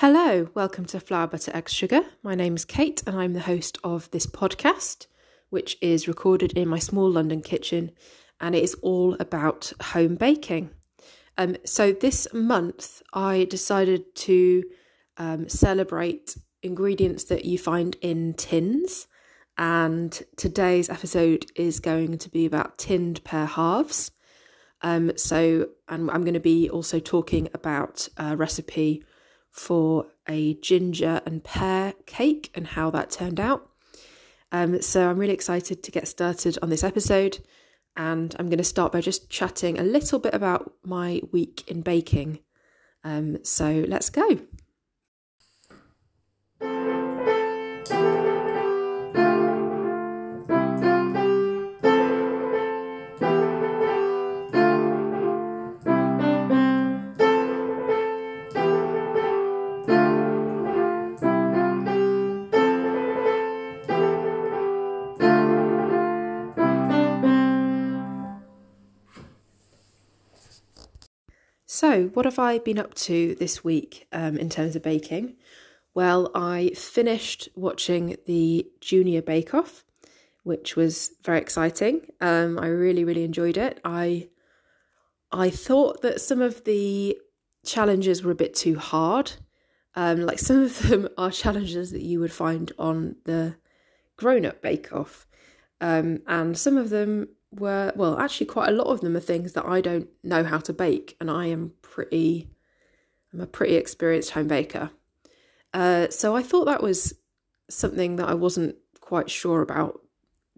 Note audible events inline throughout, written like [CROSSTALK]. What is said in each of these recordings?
Hello, welcome to Flour Butter Eggs Sugar. My name is Kate and I'm the host of this podcast, which is recorded in my small London kitchen and it is all about home baking. Um, so this month I decided to um, celebrate ingredients that you find in tins, and today's episode is going to be about tinned pear halves. Um, so, and I'm going to be also talking about a recipe for a ginger and pear cake and how that turned out. Um, so I'm really excited to get started on this episode, and I'm going to start by just chatting a little bit about my week in baking. Um, so let's go. So, what have I been up to this week um, in terms of baking? Well, I finished watching the Junior Bake Off, which was very exciting. Um, I really, really enjoyed it. I I thought that some of the challenges were a bit too hard. Um, like some of them [LAUGHS] are challenges that you would find on the Grown Up Bake Off, um, and some of them were well actually quite a lot of them are things that I don't know how to bake and I am pretty I'm a pretty experienced home baker. Uh, so I thought that was something that I wasn't quite sure about,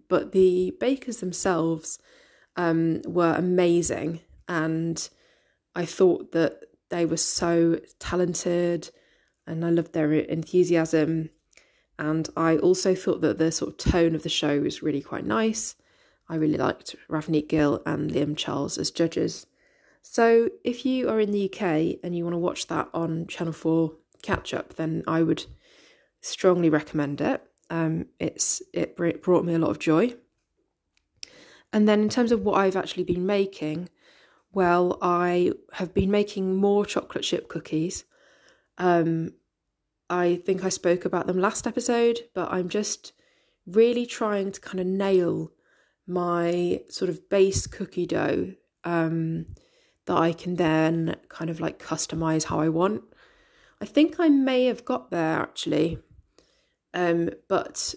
but the bakers themselves um, were amazing, and I thought that they were so talented, and I loved their enthusiasm, and I also thought that the sort of tone of the show was really quite nice. I really liked Ravneet Gill and Liam Charles as judges. So if you are in the UK and you want to watch that on Channel 4 catch up, then I would strongly recommend it. Um, it's it brought me a lot of joy. And then in terms of what I've actually been making, well, I have been making more chocolate chip cookies. Um, I think I spoke about them last episode, but I'm just really trying to kind of nail my sort of base cookie dough um, that I can then kind of like customize how I want. I think I may have got there actually, um, but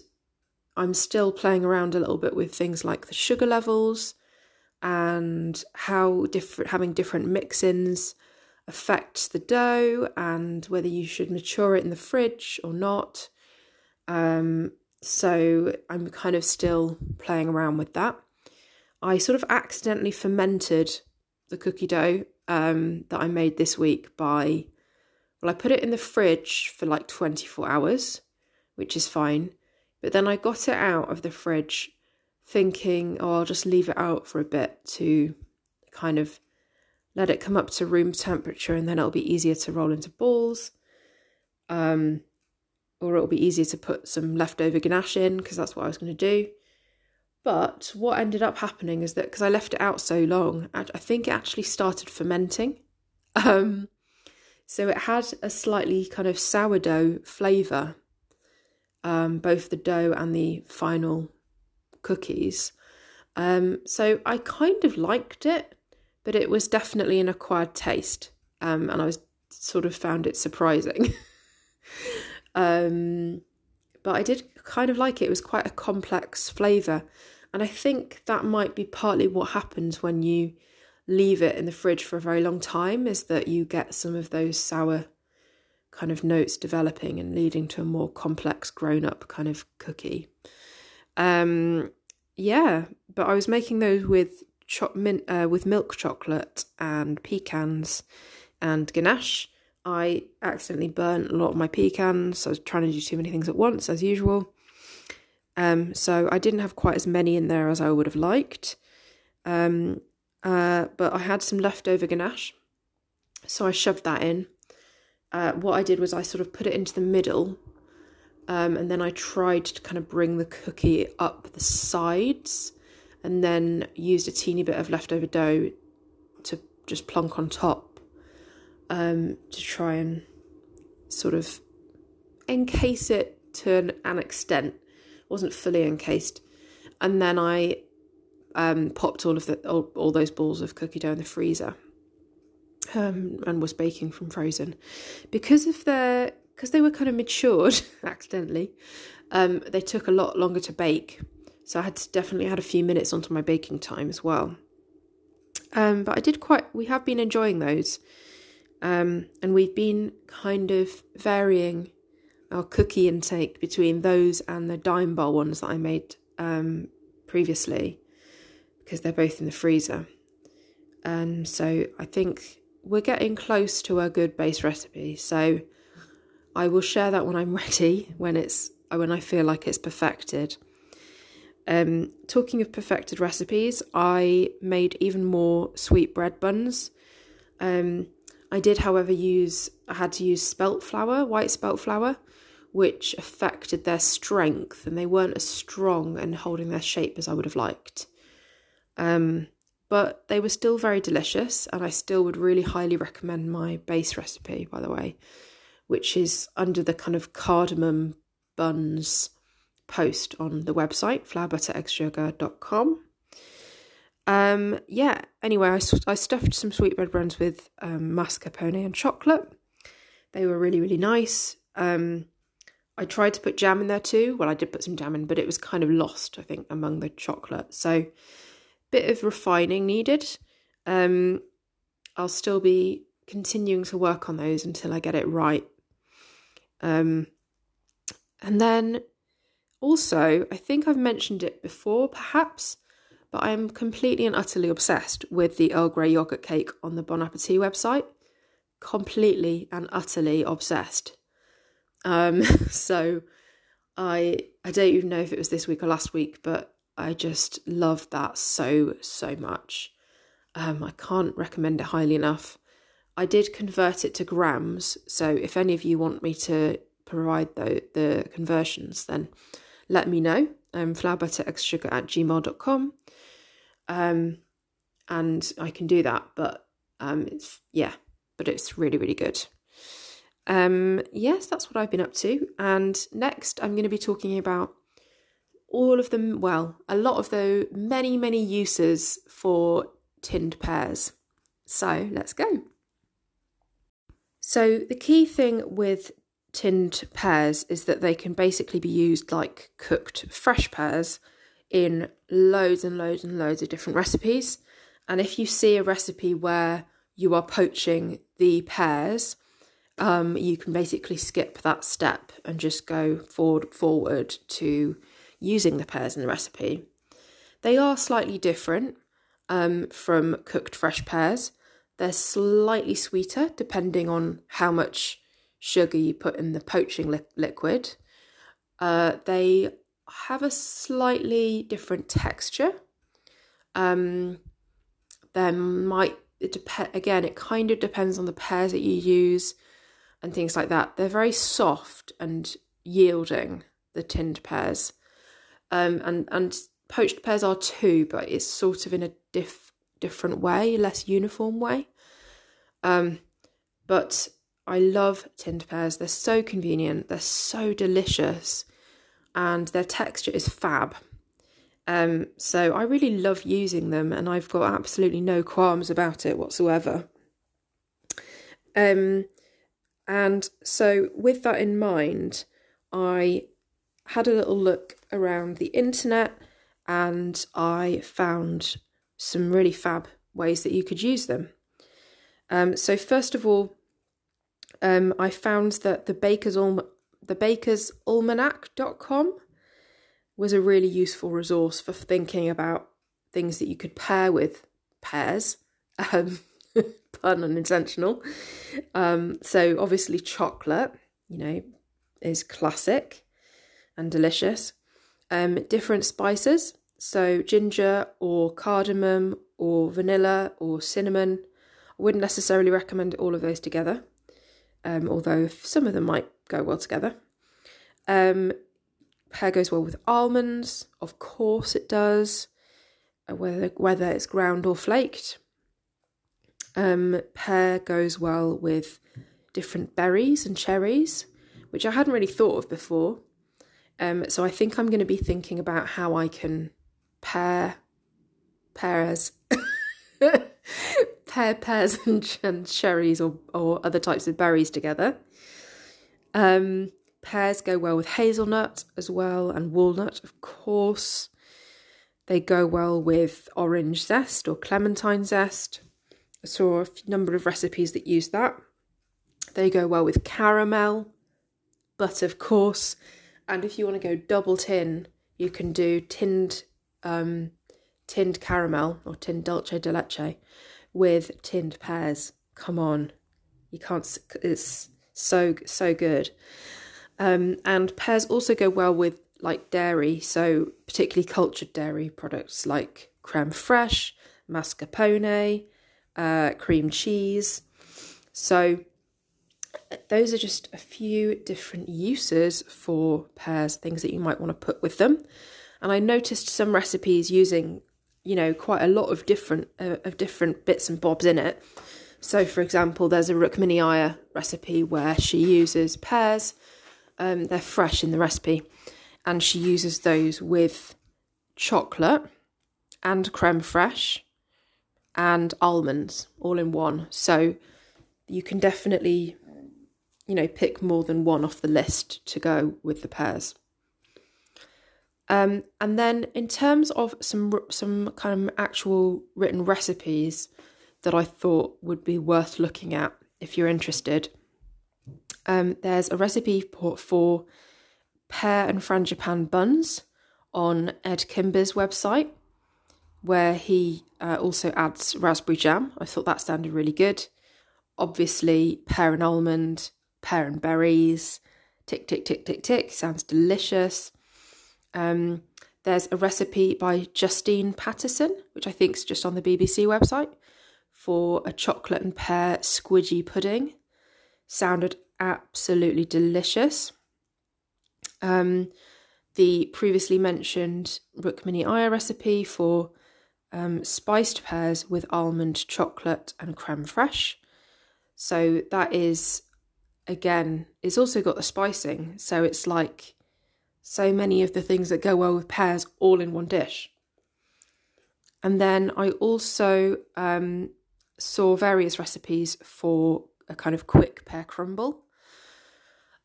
I'm still playing around a little bit with things like the sugar levels and how different having different mix-ins affects the dough and whether you should mature it in the fridge or not. Um, so I'm kind of still playing around with that. I sort of accidentally fermented the cookie dough um, that I made this week by, well, I put it in the fridge for like 24 hours, which is fine. But then I got it out of the fridge thinking, oh, I'll just leave it out for a bit to kind of let it come up to room temperature and then it'll be easier to roll into balls. Um, or it'll be easier to put some leftover ganache in because that's what I was going to do. But what ended up happening is that because I left it out so long, I think it actually started fermenting. [LAUGHS] Um, so it had a slightly kind of sourdough flavour, um, both the dough and the final cookies. Um, so I kind of liked it, but it was definitely an acquired taste, um, and I was sort of found it surprising. [LAUGHS] Um, but I did kind of like it. It was quite a complex flavour. And I think that might be partly what happens when you leave it in the fridge for a very long time, is that you get some of those sour kind of notes developing and leading to a more complex grown up kind of cookie. Um, yeah, but I was making those with cho- mint, uh, with milk chocolate and pecans and ganache I accidentally burnt a lot of my pecans. I was trying to do too many things at once, as usual. Um, so I didn't have quite as many in there as I would have liked. Um, uh, but I had some leftover ganache, so I shoved that in. Uh, what I did was I sort of put it into the middle, um, and then I tried to kind of bring the cookie up the sides, and then used a teeny bit of leftover dough to just plonk on top um, to try and sort of encase it to an, an extent. It wasn't fully encased. And then I um, popped all of the all, all, those balls of cookie dough in the freezer um, and was baking from frozen. Because of their because they were kind of matured [LAUGHS] accidentally, um, they took a lot longer to bake. So I had to definitely had a few minutes onto my baking time as well. Um, but I did quite. We have been enjoying those, um, and we've been kind of varying our cookie intake between those and the Daim bar ones that I made um, previously, because they're both in the freezer. And so I think we're getting close to a good base recipe. So I will share that when I'm [LAUGHS] ready, when it's when I feel like it's perfected. Um, talking of perfected recipes, I made even more sweet bread buns. Um, I did, however, use I had to use spelt flour, white spelt flour, which affected their strength, and they weren't as strong and holding their shape as I would have liked. Um, but they were still very delicious, and I still would really highly recommend my base recipe, by the way, which is under the kind of cardamom buns post on the website, flourbuttereggsugar.com. Um, yeah, anyway, I, I stuffed some sweetbread buns with um, mascarpone and chocolate. They were really, really nice. Um, I tried to put jam in there too. Well, I did put some jam in, but it was kind of lost, I think, among the chocolate. So, bit of refining needed. Um, I'll still be continuing to work on those until I get it right. Um, and then also, I think I've mentioned it before, perhaps, but I'm completely and utterly obsessed with the Earl Grey yogurt cake on the Bon Appetit website. Completely and utterly obsessed. Um, [LAUGHS] so I I don't even know if it was this week or last week, but I just love that so so much. Um, I can't recommend it highly enough. I did convert it to grams, so if any of you want me to provide the, the conversions, then let me know. Um, flourbuttereggsugar at gmail.com. Um, and I can do that, but um, it's, yeah, but it's really, really good. Um, yes, that's what I've been up to. And next, I'm going to be talking about all of them, well, a lot of the many, many uses for tinned pears. So let's go. So, the key thing with tinned pears is that they can basically be used like cooked fresh pears in loads and loads and loads of different recipes. And if you see a recipe where you are poaching the pears, um, you can basically skip that step and just go forward forward to using the pears in the recipe. They are slightly different um, from cooked fresh pears. They're slightly sweeter depending on how much sugar you put in the poaching li- liquid. Uh, they have a slightly different texture. Um, there might it depend again. It kind of depends on the pears that you use and things like that. They're very soft and yielding. The tinned pears, um, and and poached pears are too, but it's sort of in a diff different way, less uniform way. Um, but I love tinned pears. They're so convenient, they're so delicious, and their texture is fab. Um, so I really love using them, and I've got absolutely no qualms about it whatsoever. Um, and so, with that in mind, I had a little look around the internet and I found some really fab ways that you could use them. Um, so, first of all, um, I found that the Baker's Alm- the Baker's Almanac.com was a really useful resource for thinking about things that you could pair with pears. [LAUGHS] Um, pun unintentional. Um, so obviously chocolate, you know, is classic and delicious. Um, different spices, so ginger or cardamom or vanilla or cinnamon. I wouldn't necessarily recommend all of those together um, although some of them might go well together. Um, pear goes well with almonds, of course it does, uh, whether whether it's ground or flaked. Um, pear goes well with different berries and cherries, which I hadn't really thought of before. Um, so I think I'm going to be thinking about how I can pair pears, pair pears [LAUGHS] and, and, cherries or, or other types of berries together. Um, pears go well with hazelnut as well and walnut, of course. They go well with orange zest or clementine zest. I saw a number of recipes that use that. They go well with caramel, but of course, and if you want to go double tin, you can do tinned um, tinned caramel or tinned dulce de leche with tinned pears. Come on, you can't. It's so so good. Um, and pears also go well with like dairy, so particularly cultured dairy products like creme fraiche, mascarpone, uh, cream cheese. So those are just a few different uses for pears, things that you might want to put with them. And I noticed some recipes using, you know, quite a lot of different uh, of different bits and bobs in it. So, for example, there's a Rukmini Iyer recipe where she uses pears. Um, they're fresh in the recipe, and she uses those with chocolate and creme fraiche and almonds all in one. So you can definitely you know, pick more than one off the list to go with the pears. Um, and then in terms of some some kind of actual written recipes that I thought would be worth looking at if you're interested, um, there's a recipe for, for pear and frangipane buns on Ed Kimber's website, where he uh, also adds raspberry jam. I thought that sounded really good. Obviously, pear and almond, pear and berries. Tick, tick, tick, tick, tick. Sounds delicious. Um, there's a recipe by Justine Pattison, which I think is just on the BBC website, for a chocolate and pear squidgy pudding. Sounded absolutely delicious. Um, the previously mentioned Rukmini Iyer recipe for um, spiced pears with almond chocolate and creme fraiche. So that is again, it's also got the spicing. So it's like so many of the things that go well with pears all in one dish. And then I also um, saw various recipes for a kind of quick pear crumble.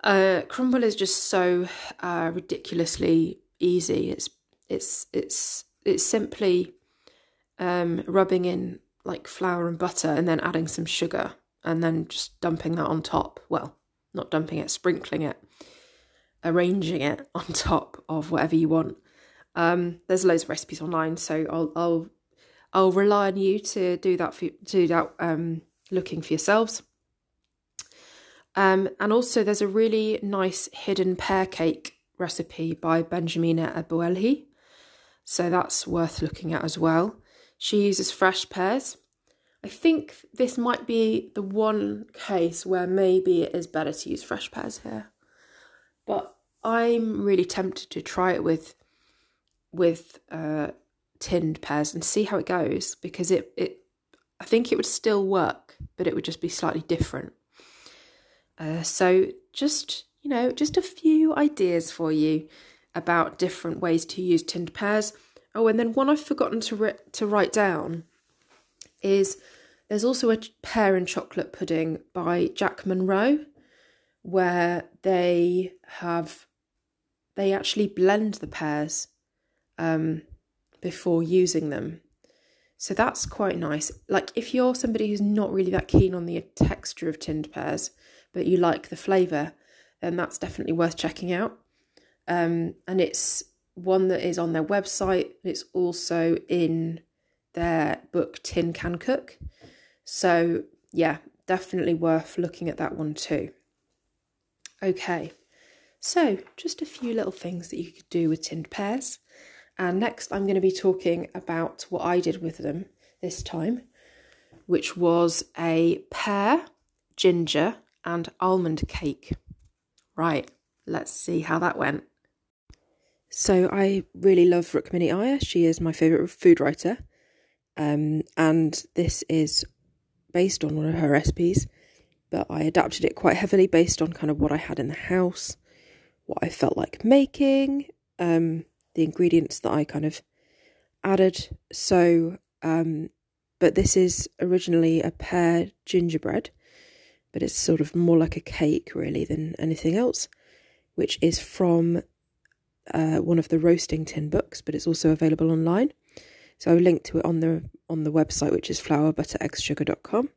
Uh, crumble is just so uh, ridiculously easy. It's it's it's it's simply um, rubbing in like flour and butter and then adding some sugar and then just dumping that on top. Well, not dumping it, sprinkling it, arranging it [LAUGHS] on top of whatever you want. Um, there's loads of recipes online, so I'll I'll I'll rely on you to do that for do that um, looking for yourselves. Um, and also, there's a really nice hidden pear cake recipe by Benjamina Ebuehi, so that's worth looking at as well. She uses fresh pears I think this might be the one case where maybe it is better to use fresh pears here. But I'm really tempted to try it with with uh, tinned pears and see how it goes because it it I think it would still work, but it would just be slightly different. Uh, so just you know, just a few ideas for you about different ways to use tinned pears. Oh, and then one I've forgotten to ri- to write down is there's also a pear and chocolate pudding by Jack Monroe where they have they actually blend the pears um, before using them. So that's quite nice. Like if you're somebody who's not really that keen on the texture of tinned pears, but you like the flavour, then that's definitely worth checking out. Um, and it's one that is on their website. It's also in their book Tin Can Cook. So, yeah, definitely worth looking at that one too. Okay, so just a few little things that you could do with tinned pears. And next, I'm going to be talking about what I did with them this time, which was a pear, ginger, and almond cake. Right, let's see how that went. So, I really love Rukmini Iyer. She is my favourite food writer. Um, and this is based on one of her recipes. But I adapted it quite heavily based on kind of what I had in the house, what I felt like making, um, the ingredients that I kind of added. So, um, but this is originally a pear gingerbread, but it's sort of more like a cake really than anything else, which is from uh, one of the roasting tin books, but it's also available online. So I've linked to it on the on the website, which is flourbuttereggsugar.com.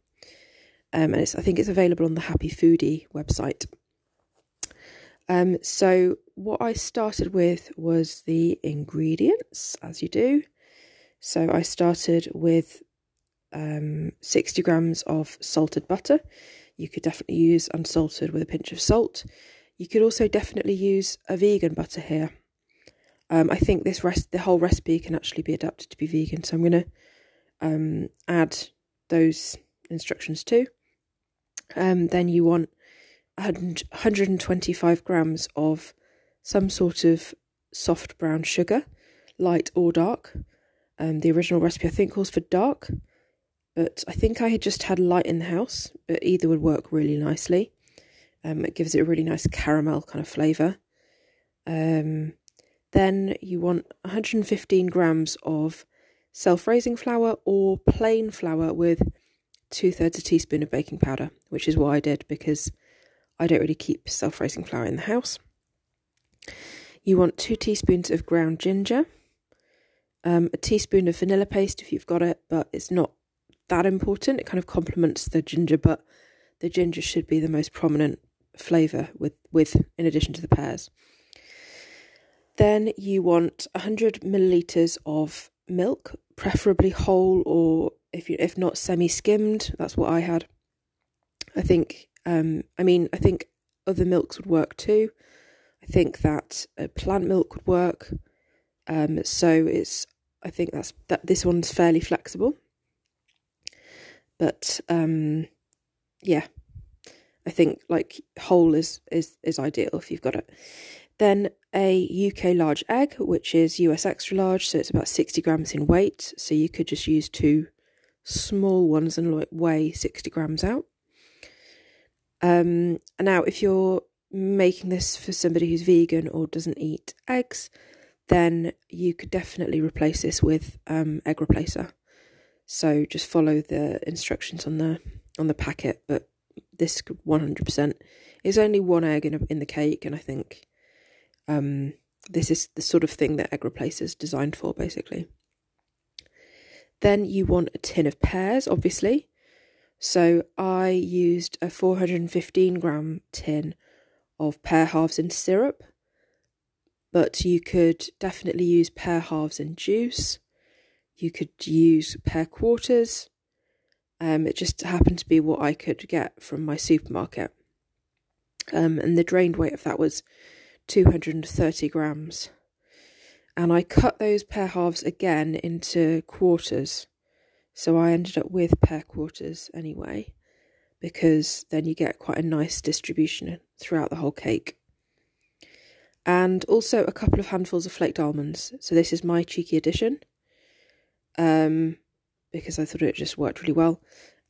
Um, and it's, I think it's available on the Happy Foodie website. Um, so what I started with was the ingredients, as you do. So I started with um, 60 grams of salted butter. You could definitely use unsalted with a pinch of salt. You could also definitely use a vegan butter here. Um, I think this rest, the whole recipe can actually be adapted to be vegan, so I'm going to um, add those instructions too. Um, then you want 125 grams of some sort of soft brown sugar, light or dark. Um, the original recipe I think calls for dark, but I think I had just had light in the house, but either would work really nicely. Um, it gives it a really nice caramel kind of flavour. Um, then you want 115 grams of self raising flour or plain flour with two thirds a teaspoon of baking powder, which is what I did because I don't really keep self raising flour in the house. You want two teaspoons of ground ginger, um, a teaspoon of vanilla paste if you've got it, but it's not that important. It kind of complements the ginger, but the ginger should be the most prominent flavour with, with in addition to the pears. Then you want 100 millilitres of milk, preferably whole or if you if not semi skimmed. That's what I had. I think. Um, I mean, I think other milks would work too. I think that uh, plant milk would work. Um, so it's. I think that's that. This one's fairly flexible. But um, yeah, I think like whole is is is ideal if you've got it. Then a UK large egg, which is US extra large, so it's about 60 grams in weight. So you could just use two small ones and like weigh 60 grams out. Um, now, if you're making this for somebody who's vegan or doesn't eat eggs, then you could definitely replace this with um, egg replacer. So just follow the instructions on the on the packet. But this 100% is only one egg in a, in the cake, and I think um, this is the sort of thing that egg replacer is designed for, basically. Then you want a tin of pears, obviously. So I used a 415 gram tin of pear halves in syrup, but you could definitely use pear halves in juice. You could use pear quarters. Um, it just happened to be what I could get from my supermarket. Um, and the drained weight of that was 230 grams. And I cut those pear halves again into quarters. So I ended up with pear quarters anyway, because then you get quite a nice distribution throughout the whole cake. And also a couple of handfuls of flaked almonds. So this is my cheeky addition. Um, because I thought it just worked really well.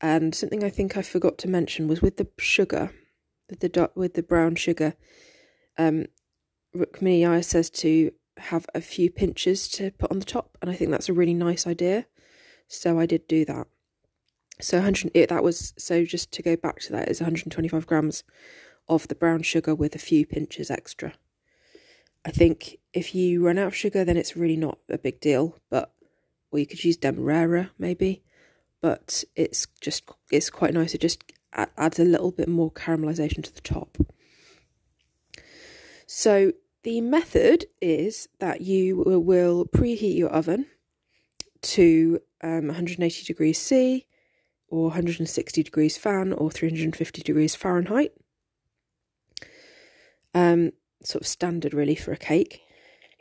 And something I think I forgot to mention was with the sugar, with the with the brown sugar. Um, Rukmini says to have a few pinches to put on the top, and I think that's a really nice idea. So I did do that. So 100, it, that was so just to go back to that is 125 grams of the brown sugar with a few pinches extra. I think if you run out of sugar, then it's really not a big deal. But or you could use demerara maybe, but it's just it's quite nice. It just adds a little bit more caramelization to the top. So the method is that you will preheat your oven to um, 180 degrees C or 160 degrees fan or 350 degrees Fahrenheit. Um, sort of standard really for a cake.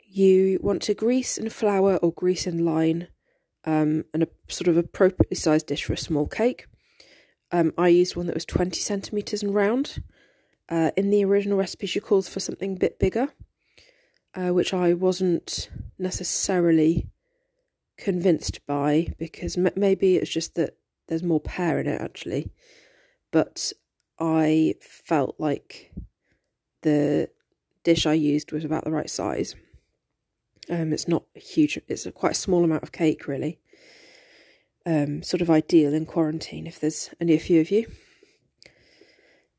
You want to grease and flour or grease and line um, and a sort of appropriately sized dish for a small cake. Um, I used one that was 20 centimetres and round. Uh, in the original recipe, she calls for something a bit bigger, uh, which I wasn't necessarily convinced by because m- maybe it's just that there's more pear in it actually. But I felt like the dish I used was about the right size. Um, it's not huge, it's a quite a small amount of cake, really. Um, sort of ideal in quarantine if there's only a few of you.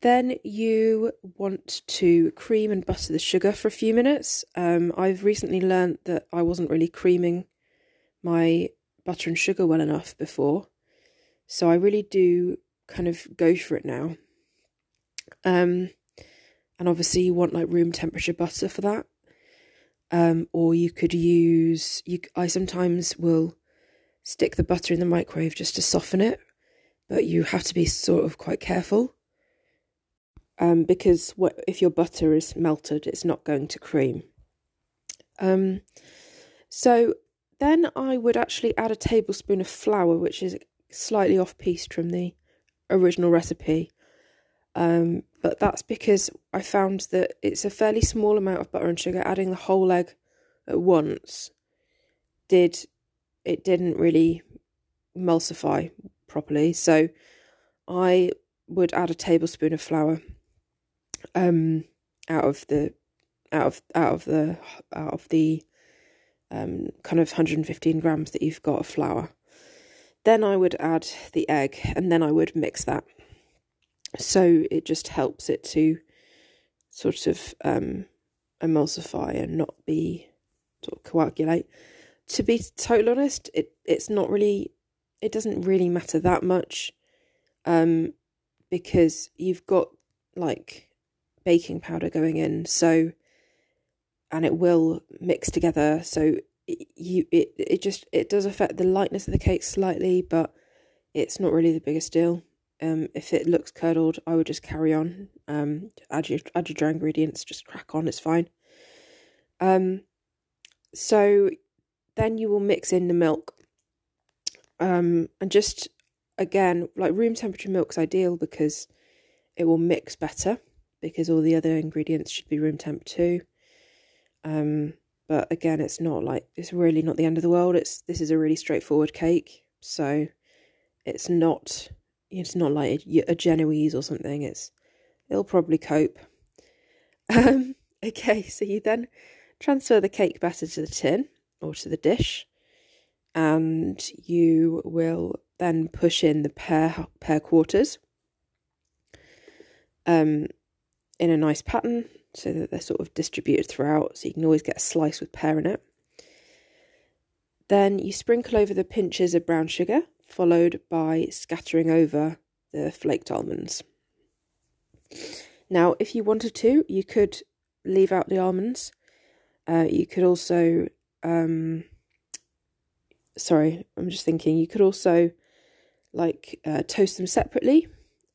Then you want to cream and butter the sugar for a few minutes. Um, I've recently learned that I wasn't really creaming my butter and sugar well enough before. So I really do kind of go for it now. Um, and obviously you want like room temperature butter for that. Um, or you could use you. I sometimes will stick the butter in the microwave just to soften it, but you have to be sort of quite careful. Um, because what if your butter is melted, it's not going to cream. Um, so then I would actually add a tablespoon of flour, which is slightly off piste from the original recipe. Um, but that's because I found that it's a fairly small amount of butter and sugar. Adding the whole egg at once did it didn't really emulsify properly. So I would add a tablespoon of flour um, out of the out of out of the out of the um, kind of 115 grams that you've got of flour. Then I would add the egg and then I would mix that. So it just helps it to sort of um, emulsify and not be sort of coagulate. To be totally honest, it it's not really it doesn't really matter that much um, because you've got like baking powder going in, so and it will mix together. So you it it just it does affect the lightness of the cake slightly, but it's not really the biggest deal. Um, if it looks curdled, I would just carry on. Um, add your add your dry ingredients, just crack on. It's fine. Um, so then you will mix in the milk. Um, and just again, like room temperature milk is ideal because it will mix better because all the other ingredients should be room temp too. Um, but again, it's not like it's really not the end of the world. It's this is a really straightforward cake, so it's not it's not like a, a Genoese or something. It's it'll probably cope. [LAUGHS] Um, okay, [LAUGHS] so you then transfer the cake batter to the tin or to the dish, and you will then push in the pear pear quarters. Um, in a nice pattern so that they're sort of distributed throughout, so you can always get a slice with pear in it. Then you sprinkle over the pinches of brown sugar, followed by scattering over the flaked almonds. Now, if you wanted to, you could leave out the almonds. Uh, you could also, um, sorry, I'm just thinking, you could also like uh, toast them separately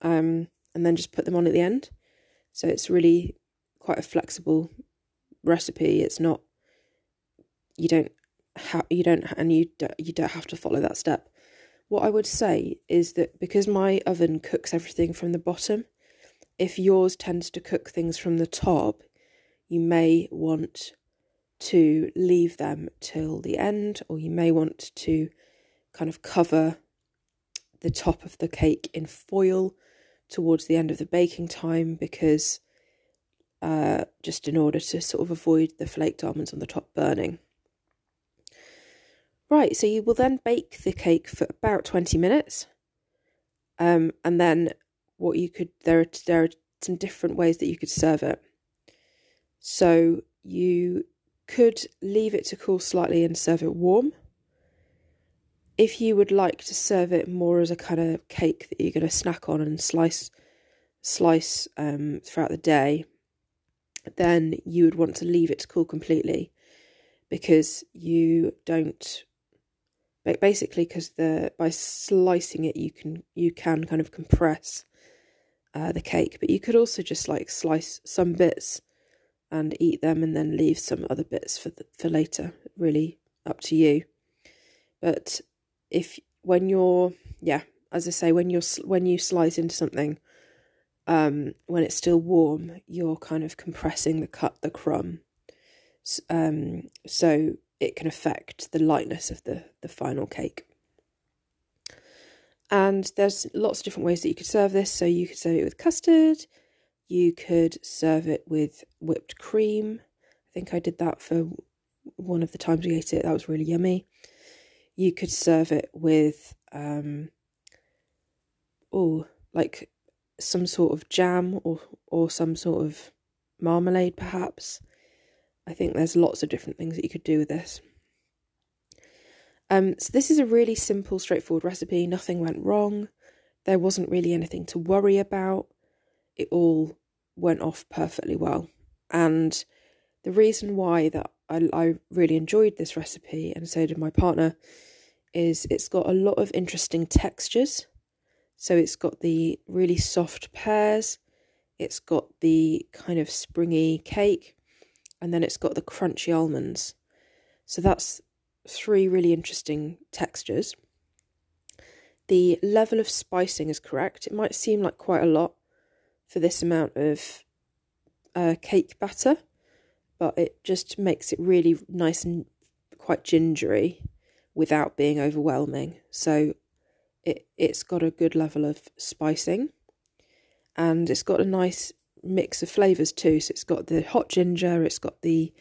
um, and then just put them on at the end. So it's really quite a flexible recipe. It's not you don't have you don't and you don't, you don't have to follow that step. What I would say is that because my oven cooks everything from the bottom, if yours tends to cook things from the top, you may want to leave them till the end, or you may want to kind of cover the top of the cake in foil towards the end of the baking time because uh, just in order to sort of avoid the flaked almonds on the top burning. Right, so you will then bake the cake for about 20 minutes. Um, and then what you could, there are, there are some different ways that you could serve it. So you could leave it to cool slightly and serve it warm if you would like to serve it more as a kind of cake that you're going to snack on and slice slice um, throughout the day, then you would want to leave it to cool completely because you don't basically because the by slicing it you can you can kind of compress uh, the cake but you could also just like slice some bits and eat them and then leave some other bits for the, for later. Really up to you. But if when you're yeah as i say when you're when you slice into something um when it's still warm you're kind of compressing the cut the crumb um so it can affect the lightness of the the final cake And there's lots of different ways that you could serve this. So you could serve it with custard, you could serve it with whipped cream. I think I did that for one of the times we ate it. That was really yummy. You could serve it with, um, oh, like some sort of jam or or some sort of marmalade, perhaps. I think there's lots of different things that you could do with this. Um, so this is a really simple, straightforward recipe. Nothing went wrong. There wasn't really anything to worry about. It all went off perfectly well. And the reason why that I, I really enjoyed this recipe, and so did my partner, is it's got a lot of interesting textures. So it's got the really soft pears, it's got the kind of springy cake, and then it's got the crunchy almonds. So that's three really interesting textures. The level of spicing is correct. It might seem like quite a lot for this amount of uh, cake batter, but it just makes it really nice and quite gingery without being overwhelming. So it it's got a good level of spicing and it's got a nice mix of flavors too. So it's got the hot ginger, it's got the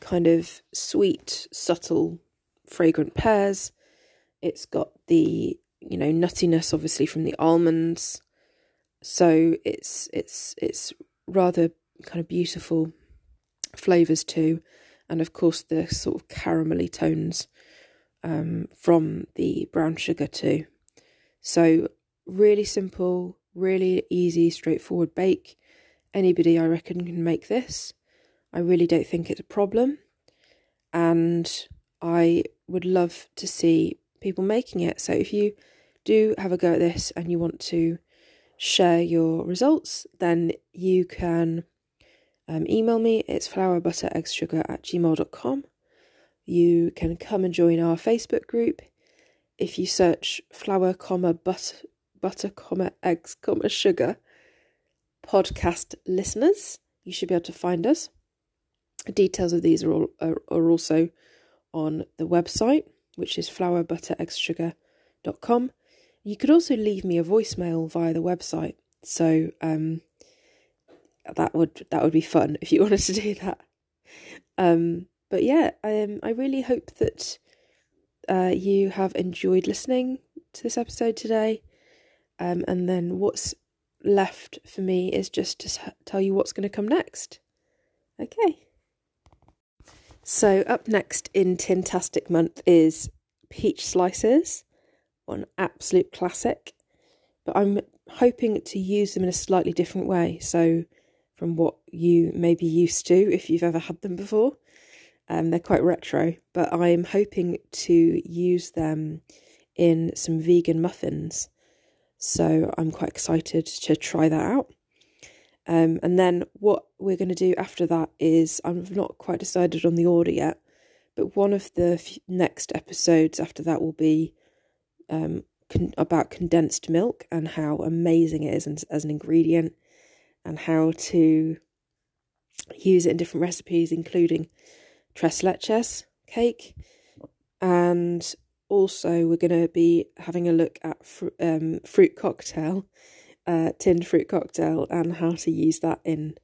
kind of sweet, subtle fragrant pears. It's got the you know nuttiness, obviously from the almonds. So it's it's it's rather kind of beautiful flavors too, and of course the sort of caramelly tones um, from the brown sugar too. So really simple, really easy, straightforward bake. Anybody I reckon can make this. I really don't think it's a problem, and I would love to see people making it. So if you do have a go at this and you want to share your results, then you can um, email me. It's flourbuttereggsugar at gmail.com. You can come and join our Facebook group. If you search flour, comma, butter, butter, comma, eggs, comma, sugar podcast listeners, you should be able to find us. Details of these are, all, are, are also on the website, which is flourbuttereggsugar.com. You could also leave me a voicemail via the website. So um, that would that would be fun if you [LAUGHS] wanted to do that. Um, but yeah, um, I really hope that uh, you have enjoyed listening to this episode today. Um, and then what's left for me is just to tell you what's going to come next. Okay. So, up next in Tintastic Month is Peach Slices, an absolute classic. But I'm hoping to use them in a slightly different way. So, from what you may be used to if you've ever had them before, um, they're quite retro. But I am hoping to use them in some vegan muffins. So, I'm quite excited to try that out. Um, and then what we're going to do after that is I've not quite decided on the order yet, but one of the f- next episodes after that will be um, con- about condensed milk and how amazing it is as, as an ingredient and how to use it in different recipes, including tres leches cake. And also, we're going to be having a look at fr- um, fruit cocktail uh, tinned fruit cocktail and how to use that in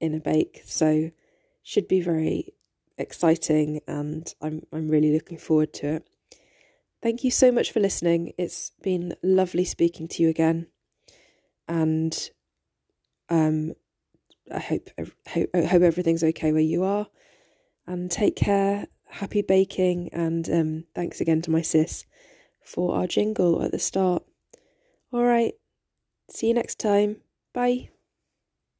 in a bake. So should be very exciting and I'm I'm really looking forward to it. Thank you so much for listening. It's been lovely speaking to you again. And um I hope hope, hope everything's okay where you are. And take care. Happy baking and um thanks again to my sis for our jingle at the start. All right. See you next time. Bye.